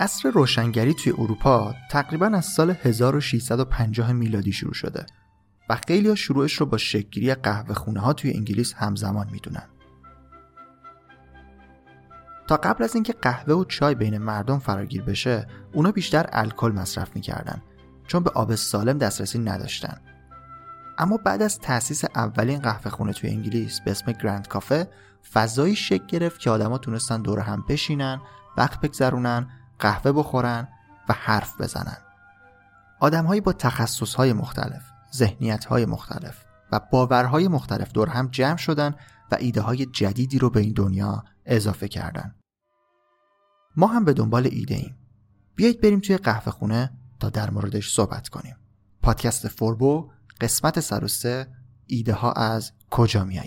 عصر روشنگری توی اروپا تقریبا از سال 1650 میلادی شروع شده و خیلی شروعش رو با شکلگیری قهوه خونه ها توی انگلیس همزمان می‌دونن. تا قبل از اینکه قهوه و چای بین مردم فراگیر بشه، اونا بیشتر الکل مصرف می‌کردن چون به آب سالم دسترسی نداشتن. اما بعد از تأسیس اولین قهوه خونه توی انگلیس به اسم گرند کافه فضایی شکل گرفت که آدما تونستن دور هم بشینن، وقت بگذرونن قهوه بخورن و حرف بزنن. آدمهایی با تخصصهای مختلف ذهنیتهای مختلف و باورهای مختلف دور هم جمع شدن و ایده های جدیدی رو به این دنیا اضافه کردن. ما هم به دنبال ایده ایم. بیایید بریم توی قهوه خونه تا در موردش صحبت کنیم. پادکست فوربو قسمت 103 ایده ها از کجا می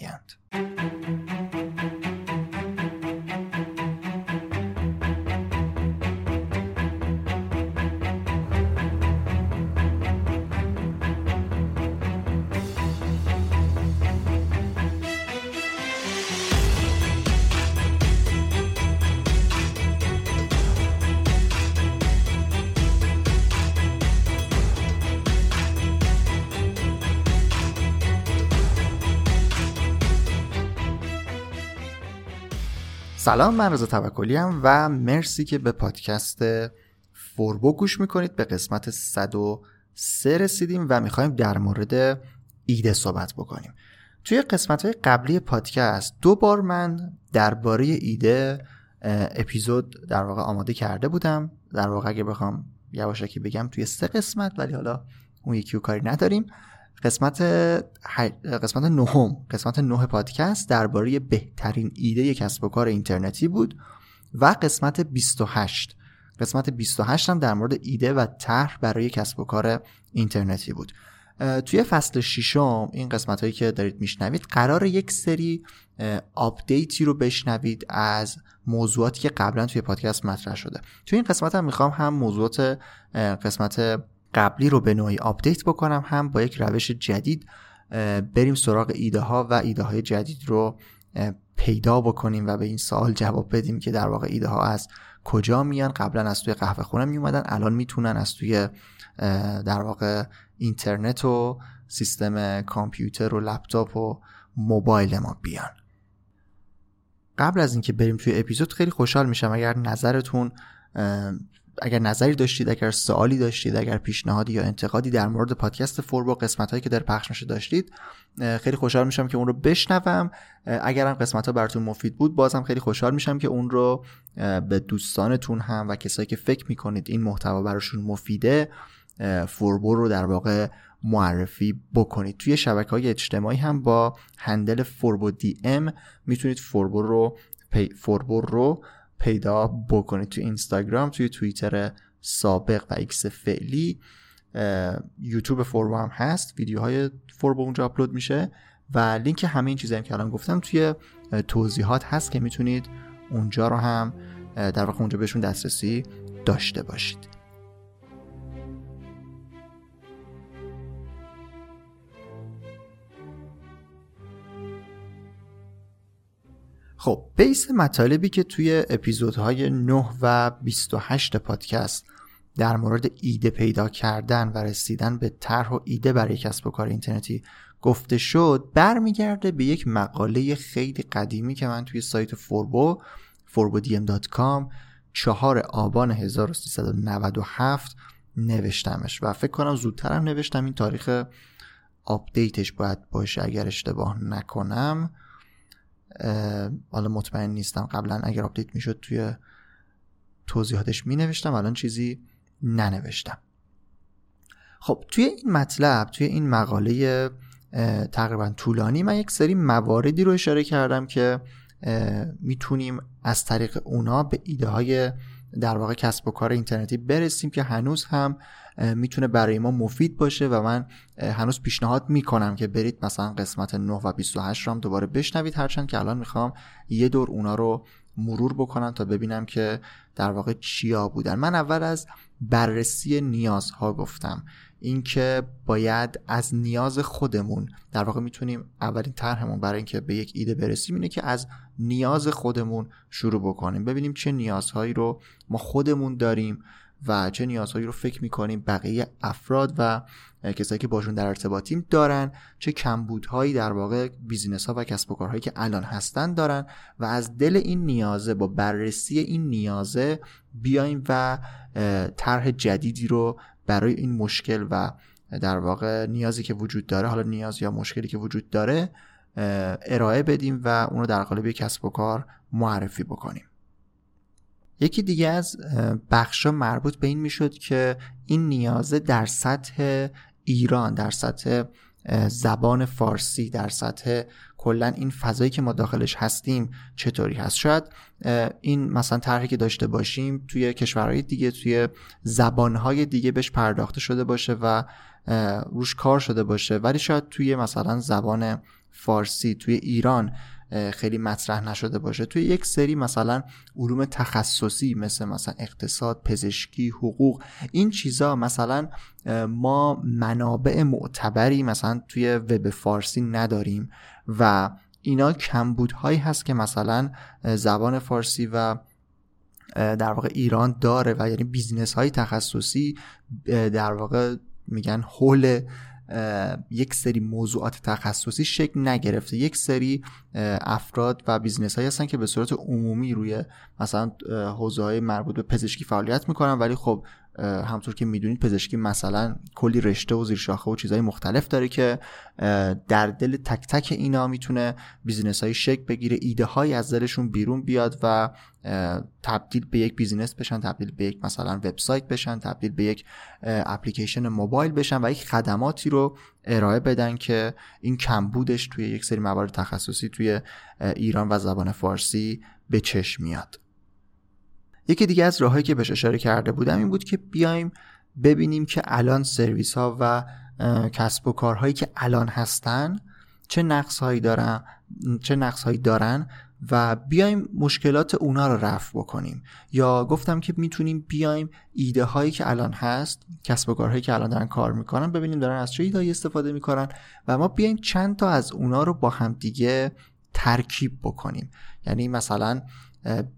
سلام من رضا توکلی و مرسی که به پادکست فوربو گوش می‌کنید. به قسمت 103 رسیدیم و می‌خوایم در مورد ایده صحبت بکنیم. توی قسمت های قبلی پادکست دو بار من درباره ایده اپیزود در واقع آماده کرده بودم. در واقع اگه بخوام یواشکی بگم توی سه قسمت ولی حالا اون یکی کاری نداریم. قسمت قسمت نهم قسمت نه پادکست درباره بهترین ایده کسب و کار اینترنتی بود و قسمت 28 قسمت 28 هم در مورد ایده و طرح برای کسب و کار اینترنتی بود. توی فصل ششم این قسمت هایی که دارید میشنوید قرار یک سری آپدیتی رو بشنوید از موضوعاتی که قبلا توی پادکست مطرح شده. توی این قسمت هم می‌خوام هم موضوعات قسمت قبلی رو به نوعی آپدیت بکنم هم با یک روش جدید بریم سراغ ایده ها و ایده های جدید رو پیدا بکنیم و به این سوال جواب بدیم که در واقع ایده ها از کجا میان. قبلا از توی قهوه خونه می اومدن الان می‌تونن از توی در واقع اینترنت و سیستم کامپیوتر و لپتاپ و موبایل ما بیان. قبل از اینکه بریم توی اپیزود خیلی خوشحال میشم اگر نظرتون اگر نظری داشتید اگر سوالی داشتید اگر پیشنهادی یا انتقادی در مورد پادکست فوربو قسمت هایی که در پخش میشه داشتید خیلی خوشحال میشم که اون رو بشنوم. اگر هم قسمت ها براتون مفید بود بازم خیلی خوشحال میشم که اون رو به دوستانتون هم و کسایی که فکر می‌کنید این محتوا براشون مفیده فوربو رو در واقع معرفی بکنید. توی شبکه های اجتماعی هم با handle فوربو دی ام می‌تونید فوربو رو فوربو رو پیدا بکنید توی اینستاگرام توی توییتر سابق و ایکس فعلی. یوتیوب فوربو هم هست ویدیوهای فوربو اونجا آپلود میشه و لینک همه این چیزایی که الان گفتم توی توضیحات هست که می‌تونید اونجا رو هم در واقع اونجا بهشون دسترسی داشته باشید. خب بیس مطالبی که توی اپیزودهای 9 و 28 پادکست در مورد ایده پیدا کردن و رسیدن به طرح و ایده برای کسب و کار اینترنتی گفته شد برمیگرده به یک مقاله خیلی قدیمی که من توی سایت فوربو forbodm.com چهار آبان 1397 نوشتمش و فکر کنم زودترم نوشتم این تاریخ آپدیتش باید باشه اگر اشتباه نکنم. حالا مطمئن نیستم. قبلا اگر آپدیت می‌شد توی توضیحاتش می نوشتم الان چیزی ننوشتم. خب توی این مطلب توی این مقاله تقریبا طولانی من یک سری مواردی رو اشاره کردم که می‌تونیم از طریق اونا به ایده های در واقع کسب و کار اینترنتی برسیم که هنوز هم می‌تونه برای ما مفید باشه و من هنوز پیشنهاد می‌کنم که برید مثلا قسمت 9 و 28 رو هم دوباره بشنوید. هرچند که الان می‌خوام یه دور اونا رو مرور بکنم تا ببینم که در واقع چیا بودن. من اول از بررسی نیازها گفتم. اینکه باید از نیاز خودمون در واقع می‌تونیم اولین طرحمون برای اینکه به یک ایده برسیم اینه که از نیاز خودمون شروع بکنیم. ببینیم چه نیازهایی رو ما خودمون داریم و چه نیازهایی رو فکر می‌کنیم بقیه افراد و کسایی که باشون در ارتباطیم دارن چه کمبودهایی در واقع بیزینس ها و کسب و کارهایی که الان هستن دارن و از دل این نیازه با بررسی این نیازه بیایم و طرح جدیدی رو برای این مشکل و در واقع نیازی که وجود داره حالا نیاز یا مشکلی که وجود داره ارائه بدیم و اون رو در قالب کسب و کار معرفی بکنیم. یکی دیگه از بخشا مربوط به این می‌شد که این نیازه در سطح ایران در سطح زبان فارسی در سطح کلا این فضایی که ما داخلش هستیم چطوری هست. شاید این مثلا طرحی که داشته باشیم توی کشورهای دیگه توی زبانهای دیگه بهش پرداخته شده باشه و روش کار شده باشه. ولی شاید توی مثلا زبان فارسی توی ایران خیلی مطرح نشده باشه. توی یک سری مثلا علوم تخصصی مثل مثلا اقتصاد پزشکی حقوق این چیزا مثلا ما منابع معتبری مثلا توی وب فارسی نداریم و اینا کمبودهایی هست که مثلا زبان فارسی و در واقع ایران داره و یعنی بیزنس های تخصصی در واقع میگن حول یک سری موضوعات تخصصی شکل نگرفته. یک سری افراد و بیزنس هایی هستن که به صورت عمومی روی مثلا حوزه های مربوط به پزشکی فعالیت می‌کنن ولی خب همطور که می‌دونید پزشکی مثلا کلی رشته و زیرشاخه و چیزهای مختلف داره که در دل تک تک اینا می‌تونه بیزینس های شکل بگیره ایده های از دلشون بیرون بیاد و تبدیل به یک بیزینس بشن تبدیل به یک مثلا وبسایت بشن تبدیل به یک اپلیکیشن موبایل بشن و یک خدماتی رو ارائه بدن که این کمبودش توی یک سری موارد تخصصی توی ایران و زبان فارسی به چشم میاد. یکی دیگه از راههایی که بهش اشاره کرده بودم این بود که بیایم ببینیم که الان سرویس ها و کسب و کارهایی که الان هستن چه نقص هایی دارن چه نقص هایی دارن و بیایم مشکلات اونا رو رفع بکنیم. یا گفتم که می‌تونیم بیایم ایده هایی که الان هست کسب و کارهایی که الان دارن کار می‌کنن ببینیم دارن از چه ایده استفاده می‌کنن و ما بیایم چند تا از اونا رو با هم دیگه ترکیب بکنیم. یعنی مثلا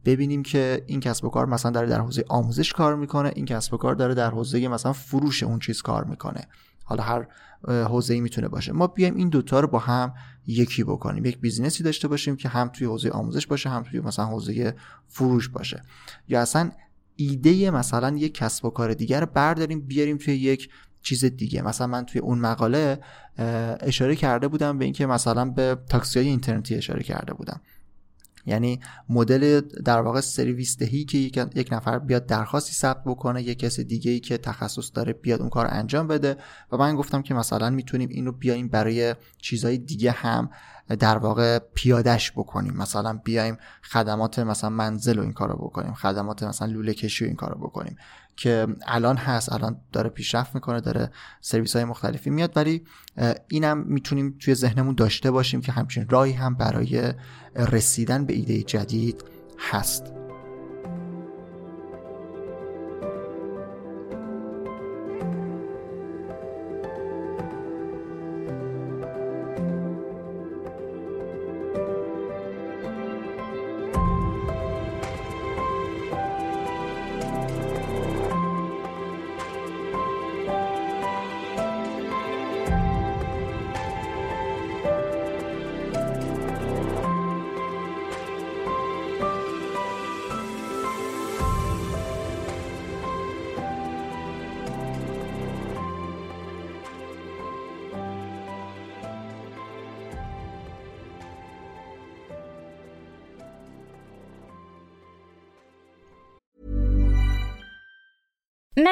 ببینیم که این کسب و کار مثلا داره در حوزه آموزش کار می‌کنه این کسب و کار داره در حوزه مثلا فروش اون چیز کار می‌کنه. حالا هر حوزه ای می‌تونه باشه. ما بیایم این دوتا رو با هم یکی بکنیم. یک بیزینسی داشته باشیم که هم توی حوزه آموزش باشه هم توی مثلا حوزه فروش باشه. یا اصلا ایده مثلا یک کسب و کار دیگر رو برداریم بیاریم توی یک چیز دیگه. مثلا من توی اون مقاله اشاره کرده بودم به اینکه مثلا به تاکسی های اینترنتی اشاره کرده بودم. یعنی مدل در واقع سرویس دهی که یک نفر بیاد درخواستی ثبت بکنه یک کس دیگه ای که تخصص داره بیاد اون کار انجام بده. و من گفتم که مثلا می‌تونیم اینو بیایم برای چیزهای دیگه هم در واقع پیادش بکنیم. مثلا بیایم خدمات مثلا منزل و این کارو بکنیم خدمات مثلا لوله کشی و این کارو بکنیم. که الان هست الان داره پیشرفت می‌کنه داره سرویس های مختلفی میاد ولی اینم می‌تونیم توی ذهنمون داشته باشیم که همچین راهی هم برای رسیدن به ایده جدید هست.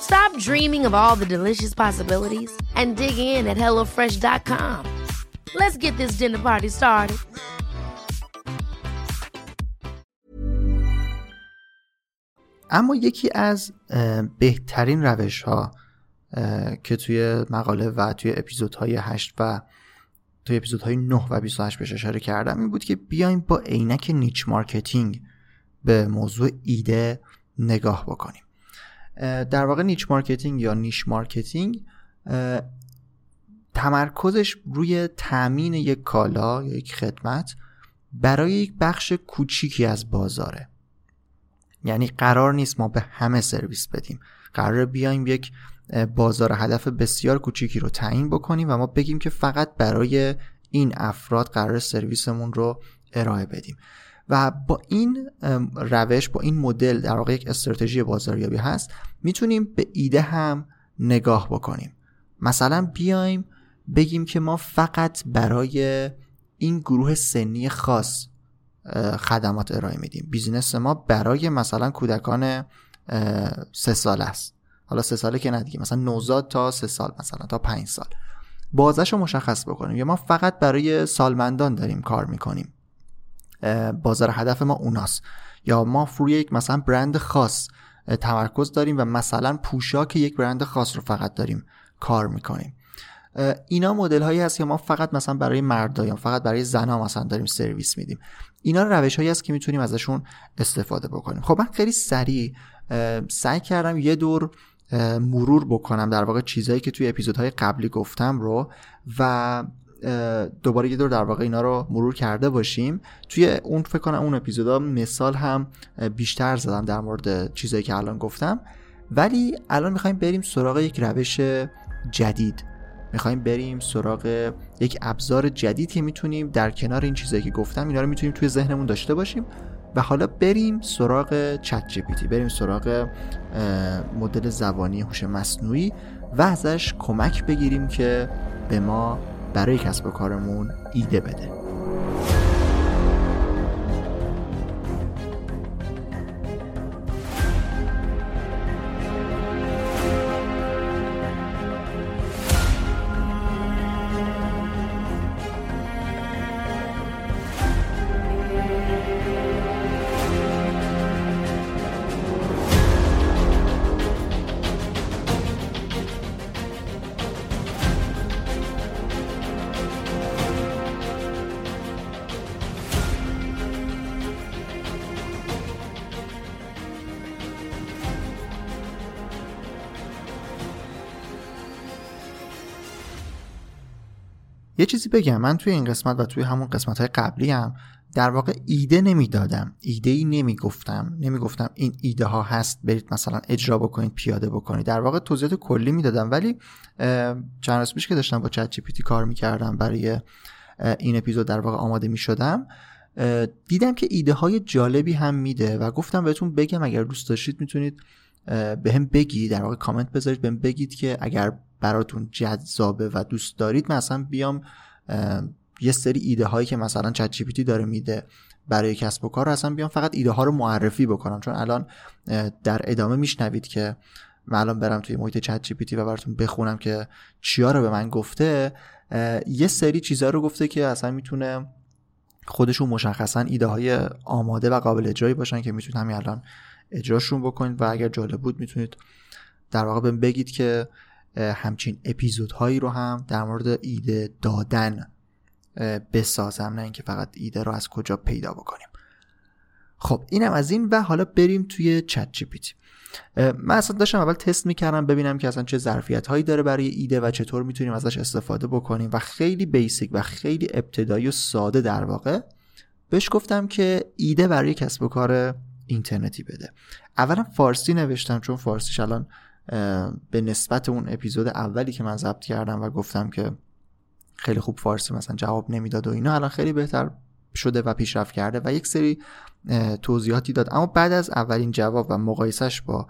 Stop dreaming of all the delicious possibilities and dig in at HelloFresh.com. Let's get this dinner party started. اما یکی از بهترین روش ها که توی مقاله و توی اپیزودهای 8 و توی اپیزودهای 9 و 28 بهش اشاره کردم این بود که بیایم با عینک niche marketing به موضوع ایده نگاه بکنیم در واقع niche marketing یا niche marketing تمرکزش روی تامین یک کالا یا یک خدمت برای یک بخش کوچیکی از بازاره. یعنی قرار نیست ما به همه سرویس بدیم. قرار بیایم یک بازار هدف بسیار کوچیکی رو تعیین بکنیم و ما بگیم که فقط برای این افراد قرار سرویسمون رو ارائه بدیم. و با این روش با این مدل در واقع یک استراتژی بازاریابی هست می‌تونیم به ایده هم نگاه بکنیم. مثلا بیایم بگیم که ما فقط برای این گروه سنی خاص خدمات ارائه میدیم. بیزینس ما برای مثلا کودکان سه سال است. حالا سه ساله که ندیگه مثلا نوزاد تا سه سال مثلا تا پنج سال. بازش رو مشخص بکنیم. یا ما فقط برای سالمندان داریم کار می‌کنیم. بازار هدف ما اوناست. یا ما روی یک مثلا برند خاص تمرکز داریم و مثلا پوشاک یک برند خاص رو فقط داریم کار می‌کنیم. اینا مدل هایی هست که ما فقط مثلا برای مردا یا فقط برای زنها مثلا داریم سرویس میدیم. اینا روش هایی هست که می‌تونیم ازشون استفاده بکنیم. خب من خیلی سریع سعی کردم یه دور مرور بکنم در واقع چیزهایی که توی اپیزودهای قبلی گفتم رو و دوباره یه دور در واقع اینا رو مرور کرده باشیم. توی اون فکر کنم اون اپیزودا مثال هم بیشتر زدم در مورد چیزایی که الان گفتم. ولی الان می‌خوایم بریم سراغ یک روش جدید. می‌خوایم بریم سراغ یک ابزار جدید که می‌تونیم در کنار این چیزایی که گفتم اینا رو می‌تونیم توی ذهنمون داشته باشیم. و حالا بریم سراغ چت جی بریم سراغ مدل زبانی هوش مصنوعی و ازش کمک بگیریم که به ما برای کسب و کارمون ایده بده. یه چیزی بگم. من توی این قسمت و توی همون قسمت های قبلی هم در واقع ایده نمی‌دادم. ایده ای نمی‌گفتم. نمی‌گفتم این ایده ها هست برید مثلا اجرا بکنید پیاده بکنید. در واقع توضیحات کلی می‌دادم. ولی چند روز پیش که داشتم با چت جی پی تی کار می‌کردم برای این اپیزود در واقع آماده می‌شدم دیدم که ایده های جالبی هم میده و گفتم بهتون بگم اگر دوست داشتید می‌تونید به هم بگید. در واقع کامنت بذارید بهم بگید که اگر براتون جذابه و دوست دارید من اصلا بیام یه سری ایده هایی که مثلا چت جی داره میده برای کسب و کار اصلا بیام فقط ایده ها رو معرفی بکنم. چون الان در ادامه میشنوید که من الان برم توی محیط چت جی و براتون بخونم که چیا رو به من گفته یه سری چیزها رو گفته که اصلا می‌تونه خودشون مشخصا ایده های آماده و قابل اجرایی باشن که می‌تونید همین الان اجراشون بکنید. و اگر جالب بود می‌تونید در واقع بهم بگید که همچین اپیزودهایی رو هم در مورد ایده دادن بسازم نه اینکه فقط ایده رو از کجا پیدا بکنیم. خب اینم از این و حالا بریم توی چت جی پی من اصلا داشتم اول تست می‌کردم ببینم که اصلا چه ظرفیت هایی داره برای ایده و چطور می‌تونیم ازش استفاده بکنیم و خیلی بیسیک و خیلی ابتدایی و ساده در واقع بهش گفتم که ایده برای کسب و کار اینترنتی بده. اولا فارسی نوشتم چون فارسیش الان به نسبت اون اپیزود اولی که من ضبط کردم و گفتم که خیلی خوب فارسی مثلا جواب نمی‌داد و اینا الان خیلی بهتر شده و پیشرفت کرده و یک سری توضیحاتی داد. اما بعد از اولین جواب و مقایسش با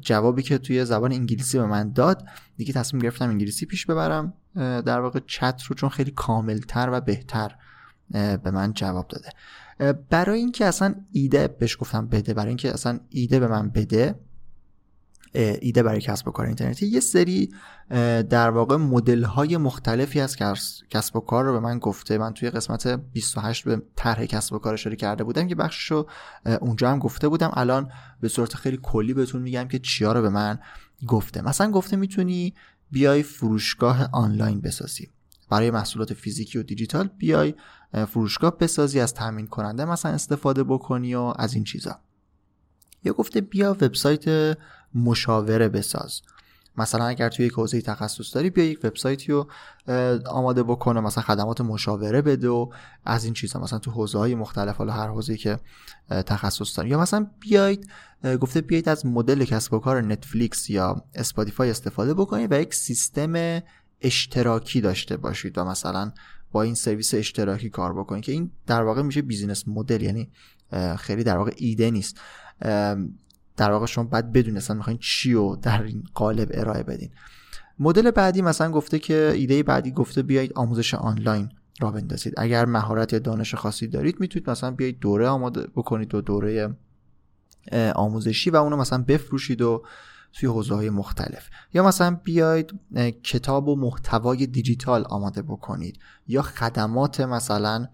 جوابی که توی زبان انگلیسی به من داد دیگه تصمیم گرفتم انگلیسی پیش ببرم در واقع چت رو چون خیلی کاملتر و بهتر به من جواب داده. برای اینکه اصلا ایده بهش گفتم بده برای اینکه اصلا ایده به من بده ایده برای کسب و کار اینترنتی. یه سری در واقع مدل های مختلفی از کسب و کار رو به من گفته. من توی قسمت 28 به طرح کسب و کار اشاره کرده بودم که بخشش رو اونجا هم گفته بودم. الان به صورت خیلی کلی بهتون میگم که چیا رو به من گفته. مثلا گفته می‌تونی بیای فروشگاه آنلاین بسازی. برای محصولات فیزیکی و دیجیتال بیای فروشگاه بسازی از تامین کننده مثلا استفاده بکنی و از این چیزا. یا گفته بیا وبسایت مشاوره بساز. مثلا اگر توی یک حوزه تخصص داری بیا یک وبسایتی رو آماده بکنه مثلا خدمات مشاوره بده و از این چیزا. مثلا تو حوزه های مختلف حالا هر حوزه‌ای که تخصص داری. یا مثلا بیاید گفته بیایید از مدل کسب و کار Netflix یا Spotify استفاده بکنید و یک سیستم اشتراکی داشته باشید و مثلا با این سرویس اشتراکی کار بکنید که این در واقع میشه بیزینس مدل یعنی خیلی در واقع ایده نیست. در واقع شما باید بدون اصلا می‌خواین چی رو در این قالب ارائه بدین. مدل بعدی مثلا گفته که ایده بعدی گفته بیایید آموزش آنلاین را بندازید. اگر مهارت یا دانش خاصی دارید می‌تونید مثلا بیایید دوره آماده بکنید و دوره آموزشی و اونو مثلا بفروشید و توی حوزه های مختلف. یا مثلا بیاید کتاب و محتوای دیجیتال آماده بکنید. یا خدمات مثلا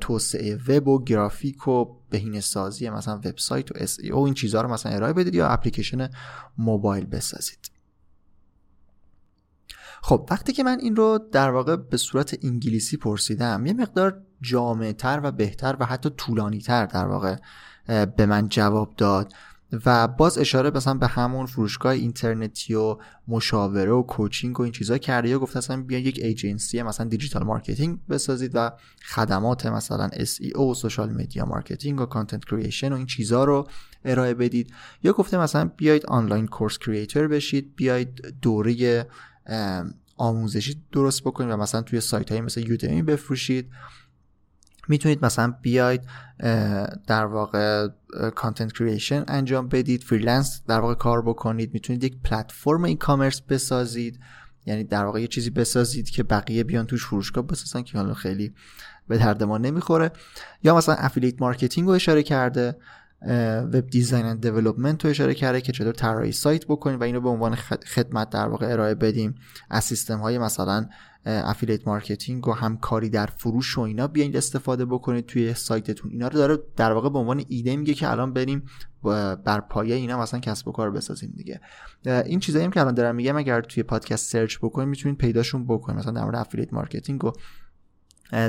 توسعه وب و گرافیک و بهینه سازی مثلا وبسایت و اس او این چیزها رو مثلا ارائه بدید یا اپلیکیشن موبایل بسازید. خب وقتی که من این رو در واقع به صورت انگلیسی پرسیدم یه مقدار جامعتر و بهتر و حتی طولانی تر در واقع به من جواب داد. و باز اشاره مثلا به همون فروشگاه اینترنتی و مشاوره و coaching و این چیزا کرده. یا گفته اصلا بیا یک ایجنسی مثلا digital marketing بسازید و خدمات مثلا SEO و social media marketing و content creation و این چیزا رو ارائه بدید. یا گفته مثلا بیاید online course creator بشید بیاید دوره آموزشی درست بکنید و مثلا توی سایت های مثل Udemy بفروشید. می‌تونید مثلا بیاید در واقع content creation انجام بدید freelance در واقع کار بکنید. می‌تونید یک پلتفرم e-commerce بسازید. یعنی در واقع یه چیزی بسازید که بقیه بیان توش فروشگاه بسازن که حالا خیلی به درد ما نمی‌خوره. یا مثلا affiliate marketing رو اشاره کرده. web design and development رو اشاره کرده که چطور طراحی سایت بکنیم و اینو به عنوان خدمت در واقع ارائه بدیم. از سیستم های مثلا affiliate marketing و همکاری در فروش و اینا بیاین استفاده بکنید توی سایتتون. اینا رو داره در واقع به عنوان ایده میگه که الان بریم بر پایه اینا مثلا کسب و کار بسازیم دیگه. این چیزایی که الان دارم میگم اگر توی پادکست search بکنید می‌تونید پیداشون بکنید. مثلا در مورد affiliate marketing و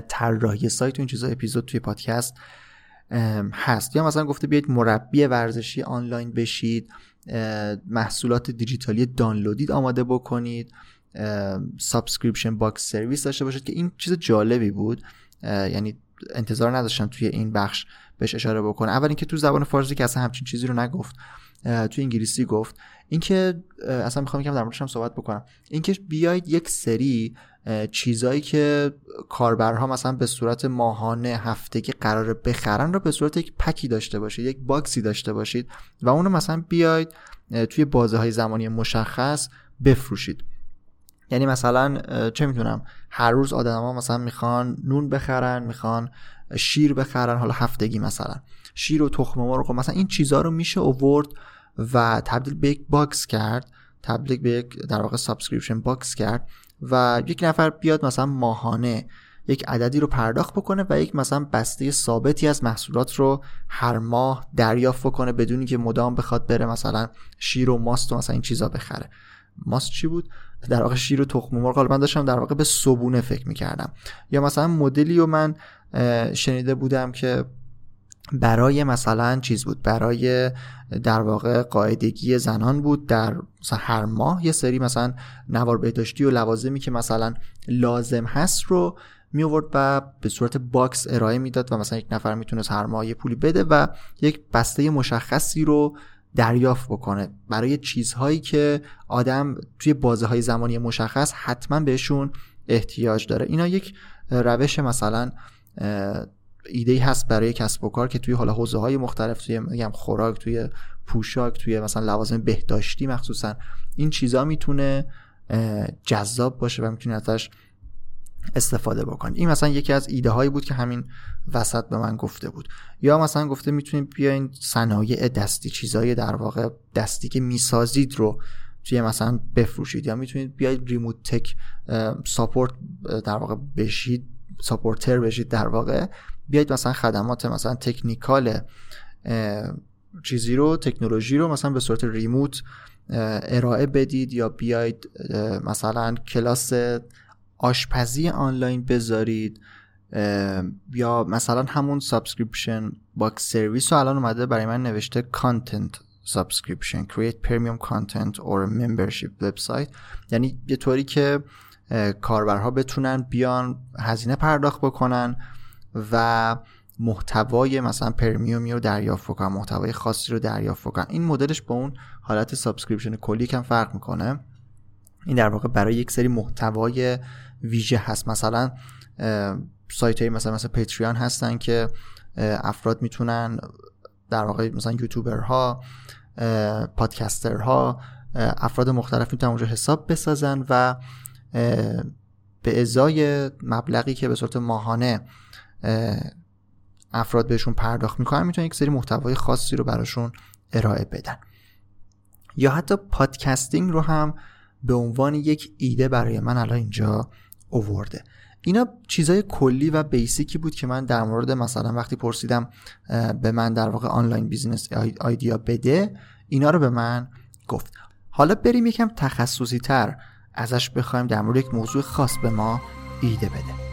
طراحی سایت و این چیزا اپیزود توی پادکست هست. یا مثلا گفته بیاید مربی ورزشی آنلاین بشید محصولات دیجیتالی دانلودی آماده بکنید subscription box service داشته باشید که این چیز جالبی بود. یعنی انتظار نداشتم توی این بخش بهش اشاره بکنه اول اینکه تو زبان فارسی که اصلا همچین چیزی رو نگفت تو انگلیسی گفت. اینکه اصلا می‌خوام یکم در موردش هم صحبت بکنم. اینکه بیاید یک سری چیزایی که کاربرها مثلا به صورت ماهانه هفتگی قراره بخرن رو به صورت یک pack ی داشته باشید یک box ی داشته باشید و اونو مثلا بیاید توی بازه های زمانی مشخص بفروشید. یعنی مثلا چه می‌دونم هر روز آدما مثلا می‌خوان نون بخرن می‌خوان شیر بخرن حالا هفتگی مثلا. شیر و تخم مرغ مثلا این چیزها رو میشه اوورد و تبدیل به یک box کرد تبدیل به یک در واقع subscription box کرد. و یک نفر بیاد مثلا ماهانه یک عددی رو پرداخت بکنه و یک مثلا بسته ثابتی از محصولات رو هر ماه دریافت بکنه بدونی که مدام بخواد بره مثلا شیر و ماست و مثلا این چیزا بخره. ماست چی بود؟ در واقع شیر و تخم مرغ. من داشتم در واقع به صبونه فکر می‌کردم. یا مثلا مدلی رو من شنیده بودم که برای مثلا چیز بود برای در واقع قاعدگی زنان بود. در مثلا هر ماه یه سری مثلا نوار بهداشتی و لوازمی که مثلا لازم هست رو می آورد و به صورت باکس ارائه می‌داد و مثلا یک نفر می‌تونست هر ماه یه پولی بده و یک بسته مشخصی رو دریافت بکنه. برای چیزهایی که آدم توی بازه های زمانی مشخص حتما بهشون احتیاج داره. اینا یک روش مثلا ایده هست برای کسب و کار که توی حالا حوزه های مختلف توی میگم خوراک توی پوشاک توی مثلا لوازم بهداشتی مخصوصا این چیزا می‌تونه جذاب باشه و می‌تونه ازش استفاده بکنید این مثلا یکی از ایده هایی بود که همین وسط به من گفته بود. یا مثلا گفته می‌تونید بیاین صنایع دستی چیزای در واقع دستی که می‌سازید رو توی مثلا بفروشید. یا می‌تونید بیاید ریموت تک ساپورت در واقع بشید ساپورتر بشید در واقع. بیاید مثلا خدمات مثلا تکنیکال چیزی رو تکنولوژی رو مثلا به صورت ریموت ارائه بدید یا بیاید مثلا کلاس آشپزی آنلاین بذارید یا مثلا همون subscription box service رو الان اومده برای من نوشته content subscription create premium content or membership website. یعنی یه طوری که کاربرها بتونن بیان هزینه پرداخت بکنن. و محتوای مثلا premium ی رو دریافت بکنن محتوای خاصی رو دریافت بکنن این مدلش با اون حالت subscription کلی یکم فرق می‌کنه. این در واقع برای یک سری محتوای ویژه هست. مثلا سایت های مثلا مثلا پیتریان هستن که افراد می‌تونن در واقع مثلا یوتیوبرها پادکسترها افراد مختلف می‌تونن اونجا حساب بسازن و به ازای مبلغی که به صورت ماهانه افراد بهشون پرداخت می‌کنن می‌تونن یک سری محتوای خاصی رو براشون ارائه بدن. یا حتی podcasting رو هم به عنوان یک ایده برای من الان اینجا اوورده. اینا چیزای کلی و basic ی بود که من در مورد مثلا وقتی پرسیدم به من در واقع online business idea بده اینا رو به من گفت. حالا بریم یکم تخصصی تر ازش بخوایم در مورد یک موضوع خاص به ما ایده بده.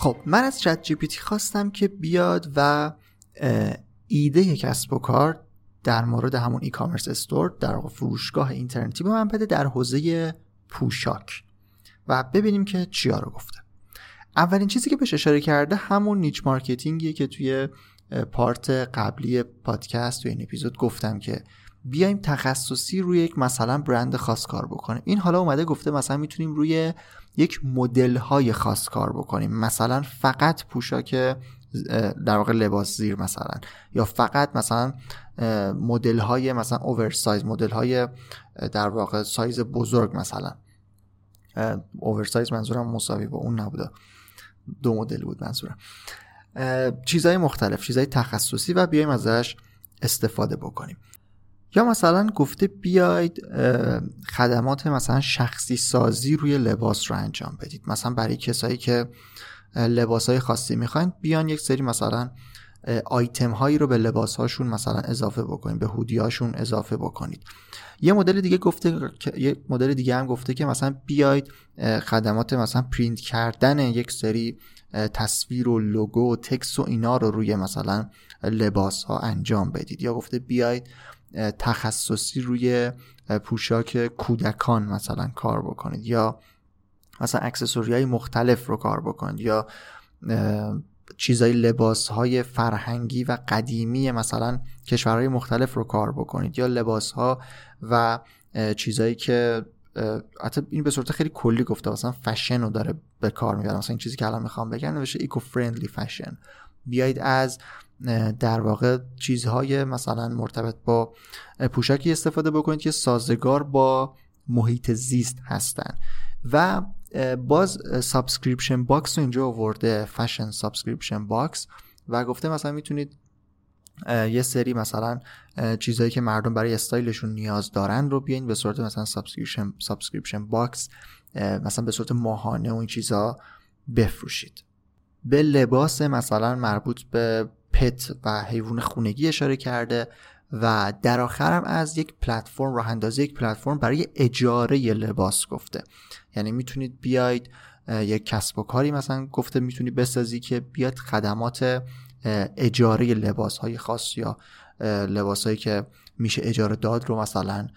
خب من از چت جی پی تی خواستم که بیاد و ایده کسب و کار در مورد همون ای کامرس استور در فروشگاه اینترنتی به من بده در حوزه پوشاک و ببینیم که چیا رو گفته. اولین چیزی که بهش اشاره کرده همون niche marketing یه که توی part قبلی پادکست توی این اپیزود گفتم که بیایم تخصصی روی یک مثلا برند خاص کار بکنیم. این حالا اومده گفته مثلا می‌تونیم روی یک مدل های خاص کار بکنیم. مثلا فقط پوشاک در واقع لباس زیر مثلا. یا فقط مثلا مدل های مثلا oversize مدل های در واقع سایز بزرگ مثلا. اوورسایز منظورم مساوی با اون نبوده. دو مدل بود منظورم. چیزهای مختلف چیزهای تخصصی و بیایم ازش استفاده بکنیم. یا مثلا گفته بیاید خدمات مثلا شخصی سازی روی لباس رو انجام بدید. مثلا برای کسایی که لباس های خاصی می‌خواین بیان یک سری مثلا آیتم هایی رو به لباس هاشون مثلا اضافه بکنید به هودی هاشون اضافه بکنید. یه مدل دیگه گفته یه مدل دیگه هم گفته که مثلا بیاید خدمات مثلا پرینت کردن یک سری تصویر و لوگو و تکس و اینا رو روی مثلا لباس ها انجام بدید. یا گفته بیاید تخصصی روی پوشاک کودکان مثلا کار بکنید یا مثلا اکسسوری های مختلف رو کار بکنید یا چیزای لباس های فرهنگی و قدیمی مثلا کشورهای مختلف رو کار بکنید یا لباس ها و چیزایی که حتی این به صورت خیلی کلی گفته مثلا فشن رو داره به کار می‌بره. مثلا این چیزی که الان می‌خوام بگم نوشته eco friendly fashion بیایید از در واقع چیزهای مثلا مرتبط با پوشاکی استفاده بکنید که سازگار با محیط زیست هستن. و باز subscription box رو اینجا آورده fashion subscription box. و گفته مثلا می‌تونید یه سری مثلا چیزهایی که مردم برای استایلشون نیاز دارن رو بیاین. به صورت مثلا subscription subscription box مثلا به صورت ماهانه و این چیزها بفروشید. به لباس مثلا مربوط به pet و حیوان خونگی اشاره کرده و در آخرم از یک پلتفرم راه اندازی یک پلتفرم برای اجاره لباس گفته. یعنی می‌تونید بیاید یک کسب و کاری مثلا گفته می‌تونید بسازی که بیاد خدمات اجاره لباس های خاص یا لباس هایی که میشه اجاره داد رو مثلا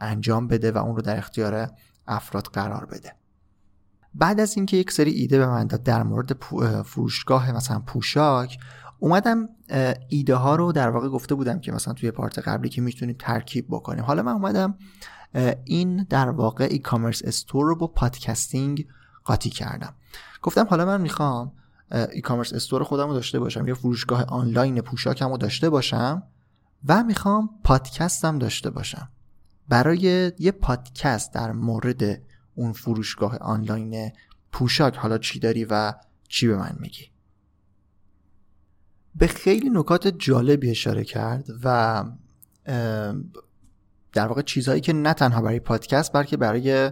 انجام بده و اون رو در اختیار افراد قرار بده. بعد از اینکه یک سری ایده به من داد در مورد فروشگاه مثلا پوشاک اومدم ایده ها رو در واقع گفته بودم که مثلا توی پارت قبلی که می‌تونیم ترکیب بکنیم. حالا من اومدم این در واقع e-commerce store رو با podcasting قاطی کردم. گفتم حالا من می‌خوام e-commerce store خودم رو داشته باشم یا فروشگاه آنلاین پوشاکم رو داشته باشم و می‌خوام پادکستم داشته باشم. برای یه پادکست در مورد اون فروشگاه آنلاین پوشاک حالا چی داری و چی به من میگی؟ به خیلی نکات جالبی اشاره کرد و در واقع چیزهایی که نه تنها برای پادکست بلکه برای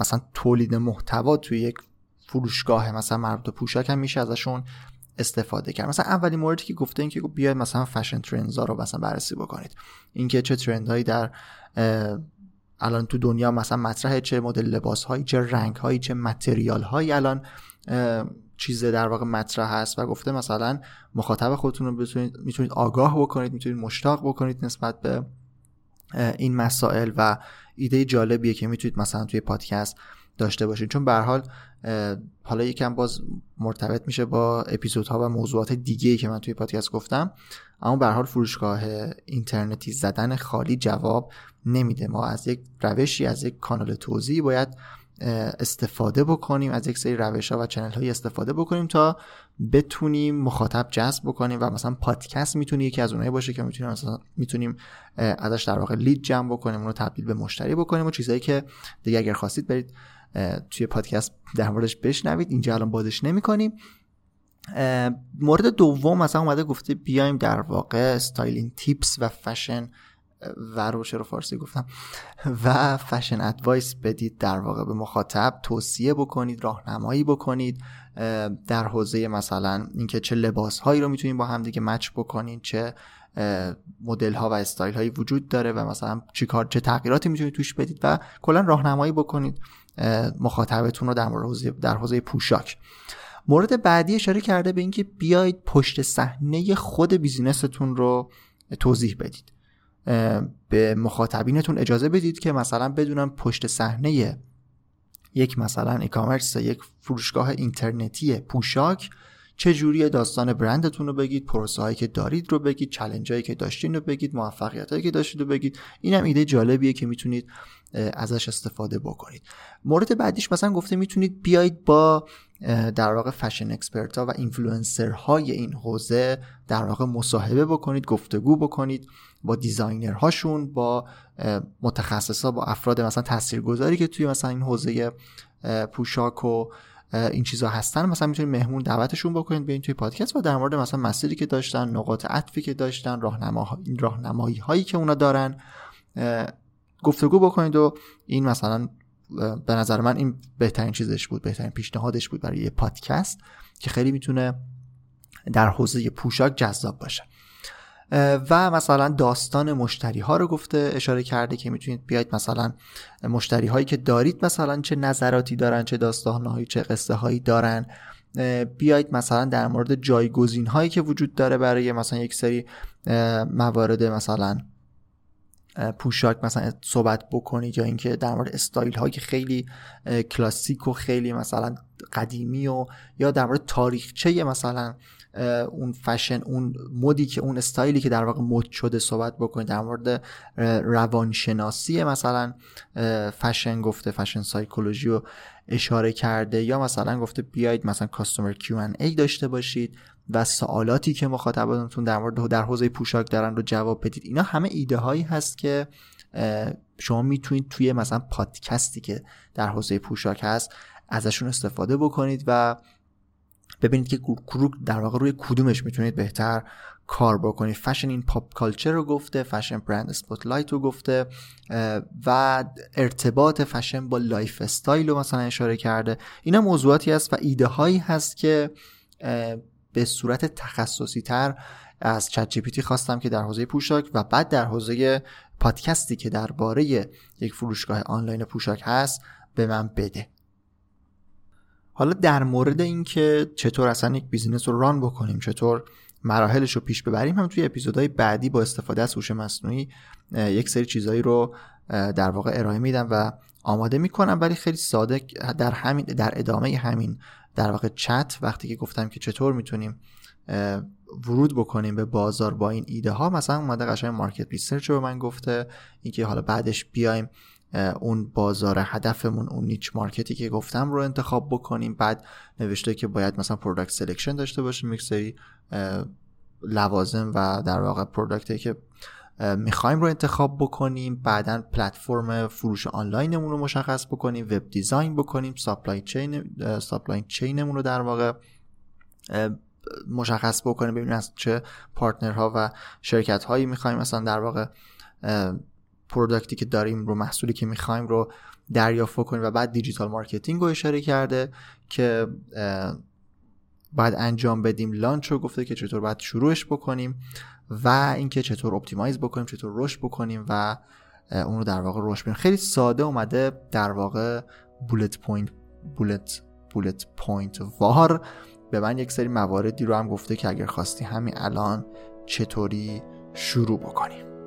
مثلا تولید محتوا توی یک فروشگاه مثلا مربوط پوشاک هم میشه ازشون استفاده کرد. مثلا اولین موردی که گفته این که بیاید مثلا فشن ترندز ها رو مثلا بررسی بکنید. اینکه چه ترندهایی در الان تو دنیا مثلا مطرح چه مدل لباس هایی چه رنگ هایی چه متریال هایی الان چیز در واقع مطرح هست و گفته مثلا مخاطب خودتون رو بتونید می‌تونید آگاه بکنید می‌تونید مشتاق بکنید نسبت به این مسائل و ایده جالبیه که می‌تونید مثلا توی پادکست داشته باشید چون به حال حالا یکم باز مرتبط میشه با اپیزودها و موضوعات دیگه که من توی پادکست گفتم. اما به حال فروشگاه اینترنتی زدن خالی جواب نمیده. ما از یک روشی از یک کانال توضیحی باید استفاده بکنیم از یک سری روش ها و چنل های استفاده بکنیم تا بتونیم مخاطب جذب بکنیم و مثلا پادکست می‌تونه یکی از اونایی باشه که می‌تونیم می‌تونیم ازش در واقع lead جمع بکنیم اون رو تبدیل به مشتری بکنیم و چیزایی که دیگه اگر خواستید برید توی پادکست در موردش بشنوید اینجا الان بازش نمی کنیم مورد دوم مثلا اومده گفته بیایم در واقع styling tips و فشن و رو فارسی گفتم و fashion advice بدید در واقع به مخاطب توصیه بکنید راهنمایی بکنید در حوزه مثلا اینکه چه لباس هایی رو می‌تونید با هم دیگه match بکنید چه مدل ها و استایل هایی وجود داره و مثلا چه کار چه تغییراتی می‌تونید توش بدید و کلا راهنمایی بکنید مخاطبتون رو در حوزه در حوزه پوشاک. مورد بعدی اشاره کرده به اینکه بیاید پشت صحنه خود بیزینستون رو توضیح بدید. به مخاطبینتون اجازه بدید که مثلا بدونن پشت صحنه یک مثلا ایکامرس یک فروشگاه اینترنتی پوشاک چه جوری داستان برندتون رو بگید پروسه هایی که دارید رو بگید challenge هایی که داشتین رو بگید موفقیت هایی که داشتید رو بگید. اینم ایده جالبیه که می‌تونید ازش استفاده بکنید. مورد بعدیش مثلا گفته می‌تونید بیاید با در واقع fashion expert ها و اینفلوئنسر های این حوزه در واقع مصاحبه بکنید گفتگو بکنید با designer هاشون با متخصصا با افراد مثلا تاثیرگذاری که توی مثلا این حوزه پوشاک و این چیزا هستن. مثلا می‌تونید مهمون دعوتشون بکنید به این توی پادکست و در مورد مثلا مسیری که داشتن نقاط عطفی که داشتن راهنمایی هایی که اونا دارن گفتگو بکنید و این مثلا به نظر من این بهترین چیزش بود بهترین پیشنهادش بود برای یه پادکست که خیلی می‌تونه در حوزه پوشاک جذاب باشه. و مثلا داستان مشتری ها رو گفته اشاره کرده که می‌تونید بیاید مثلا مشتری هایی که دارید مثلا چه نظراتی دارن چه داستان هایی چه قصه هایی دارن بیاید مثلا در مورد جایگزین هایی که وجود داره برای مثلا یک سری موارد مثلا پوشاک مثلا صحبت بکنید یا اینکه در مورد استایل که خیلی کلاسیک و خیلی مثلا قدیمی و یا در مورد تاریخچه مثلا اون فشن اون مدی که اون استایلی که در واقع مد شده صحبت بکنید در مورد روانشناسی مثلا فشن گفته فشن سایکولوژی رو اشاره کرده یا مثلا گفته بیاید مثلا کاستومر ای داشته باشید و سوالاتی که مخاطبانتون در مورد در حوزه پوشاک دارن رو جواب بدید. اینا همه ایده هایی هست که شما می‌تونید توی مثلا پادکستی که در حوزه پوشاک هست ازشون استفاده بکنید و ببینید که در واقع روی کدومش می‌تونید بهتر کار بکنید fashion in pop culture رو گفته fashion brand spotlight رو گفته و ارتباط فشن با lifestyle رو مثلا اشاره کرده. اینا موضوعاتی هست و ایده هایی هست که به صورت تخصصی تر از چت جی خواستم که در حوزه پوشاک و بعد در حوزه پادکستی که درباره یک فروشگاه آنلاین پوشاک هست به من بده. حالا در مورد اینکه چطور اصلا یک business رو run بکنیم چطور مراحلش رو پیش ببریم. هم توی اپیزودهای بعدی با استفاده از هوش مصنوعی یک سری چیزهایی رو در واقع ارائه میدم و آماده می‌کنم. ولی خیلی ساده در همین در ادامه همین در واقع چت وقتی که گفتم که چطور می‌تونیم ورود بکنیم به بازار با این ایده ها مثلا اومده قشنگ market research رو من گفته. اینکه حالا بعدش بیایم اون بازار هدفمون اون niche market ی که گفتم رو انتخاب بکنیم. بعد نوشته که باید مثلا product selection داشته باشیم یک سری لوازم و در واقع product ی که می‌خوایم رو انتخاب بکنیم. بعدا پلتفرم فروش آنلاینمون رو مشخص بکنیم web design بکنیم supply chain supply chain مون رو در واقع مشخص بکنیم ببینیم از چه partner ها و شرکت هایی می‌خوایم مثلا در واقع product ی که داریم رو محصولی که می‌خوایم رو دریافت کنیم و بعد digital marketing رو اشاره کرده که باید انجام بدیم. launch رو گفته که چطور باید شروعش بکنیم و اینکه چطور optimize بکنیم چطور رشد بکنیم و اون رو در واقع رشد بدیم خیلی ساده اومده در واقع bullet point bullet bullet point وار. به من یک سری مواردی رو هم گفته که اگر خواستی همین الان چطوری شروع بکنیم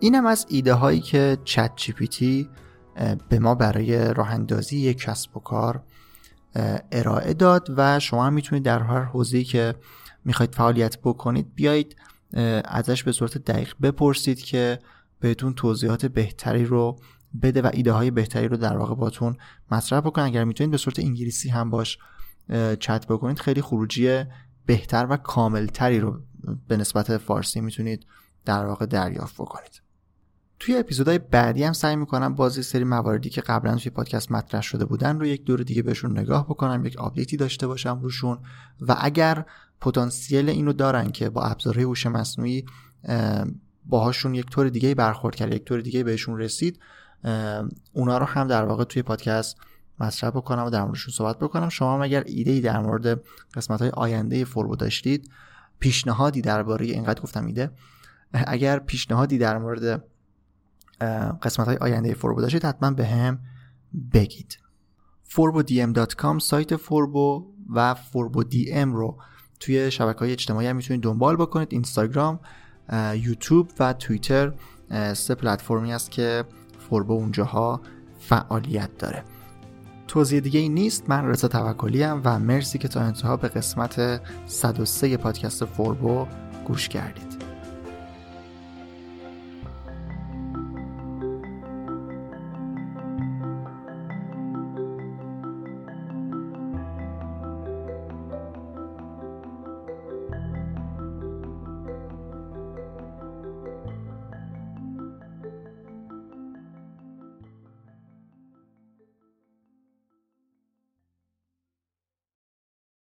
اینم از ایده هایی که چت جی به ما برای راه اندازی یک کسب و کار ارائه داد و شما هم می‌تونید در هر حوزه‌ای که می‌خواید فعالیت بکنید بیایید ازش به صورت دقیق بپرسید که بهتون توضیحات بهتری رو بده و ایده های بهتری رو در واقع باتون مطرح بکنه. اگر می‌تونید به صورت انگلیسی هم باش چت بکنید خیلی خروجی بهتر و کاملتری رو به نسخه فارسی می‌تونید در واقع دریافت بکنید. توی اپیزودهای بعدی هم سعی می‌کنم باز یه سری مواردی که قبلا توی پادکست مطرح شده بودن رو یک دور دیگه بهشون نگاه بکنم یک آپدیتی داشته باشم روشون و اگر پتانسیل اینو دارن که با ابزارهای هوش مصنوعی باهاشون یک طور دیگه برخورد کرد یک طور دیگه بهشون رسید اونا رو هم در واقع توی پادکست مطرح بکنم و در موردشون صحبت بکنم. شما هم اگر ایده ای در مورد قسمت های آینده فوربو داشتید پیشنهادی درباره اینقدر گفتم ایده اگر پیشنهادی در مورد قسمت های آینده فوربو داشتید حتما بهم بگید forbodm.com سایت فوربو و فوربو ام رو توی شبکه های اجتماعی هم می‌تونید دنبال بکنید. اینستاگرام یوتیوب و توییتر سه پلتفرمی است که فوربو اونجاها فعالیت داره. توضیح دیگه این نیست. من رضا توکلی و مرسی که تا انتها به قسمت 103 پادکست فوربو گوش کردید.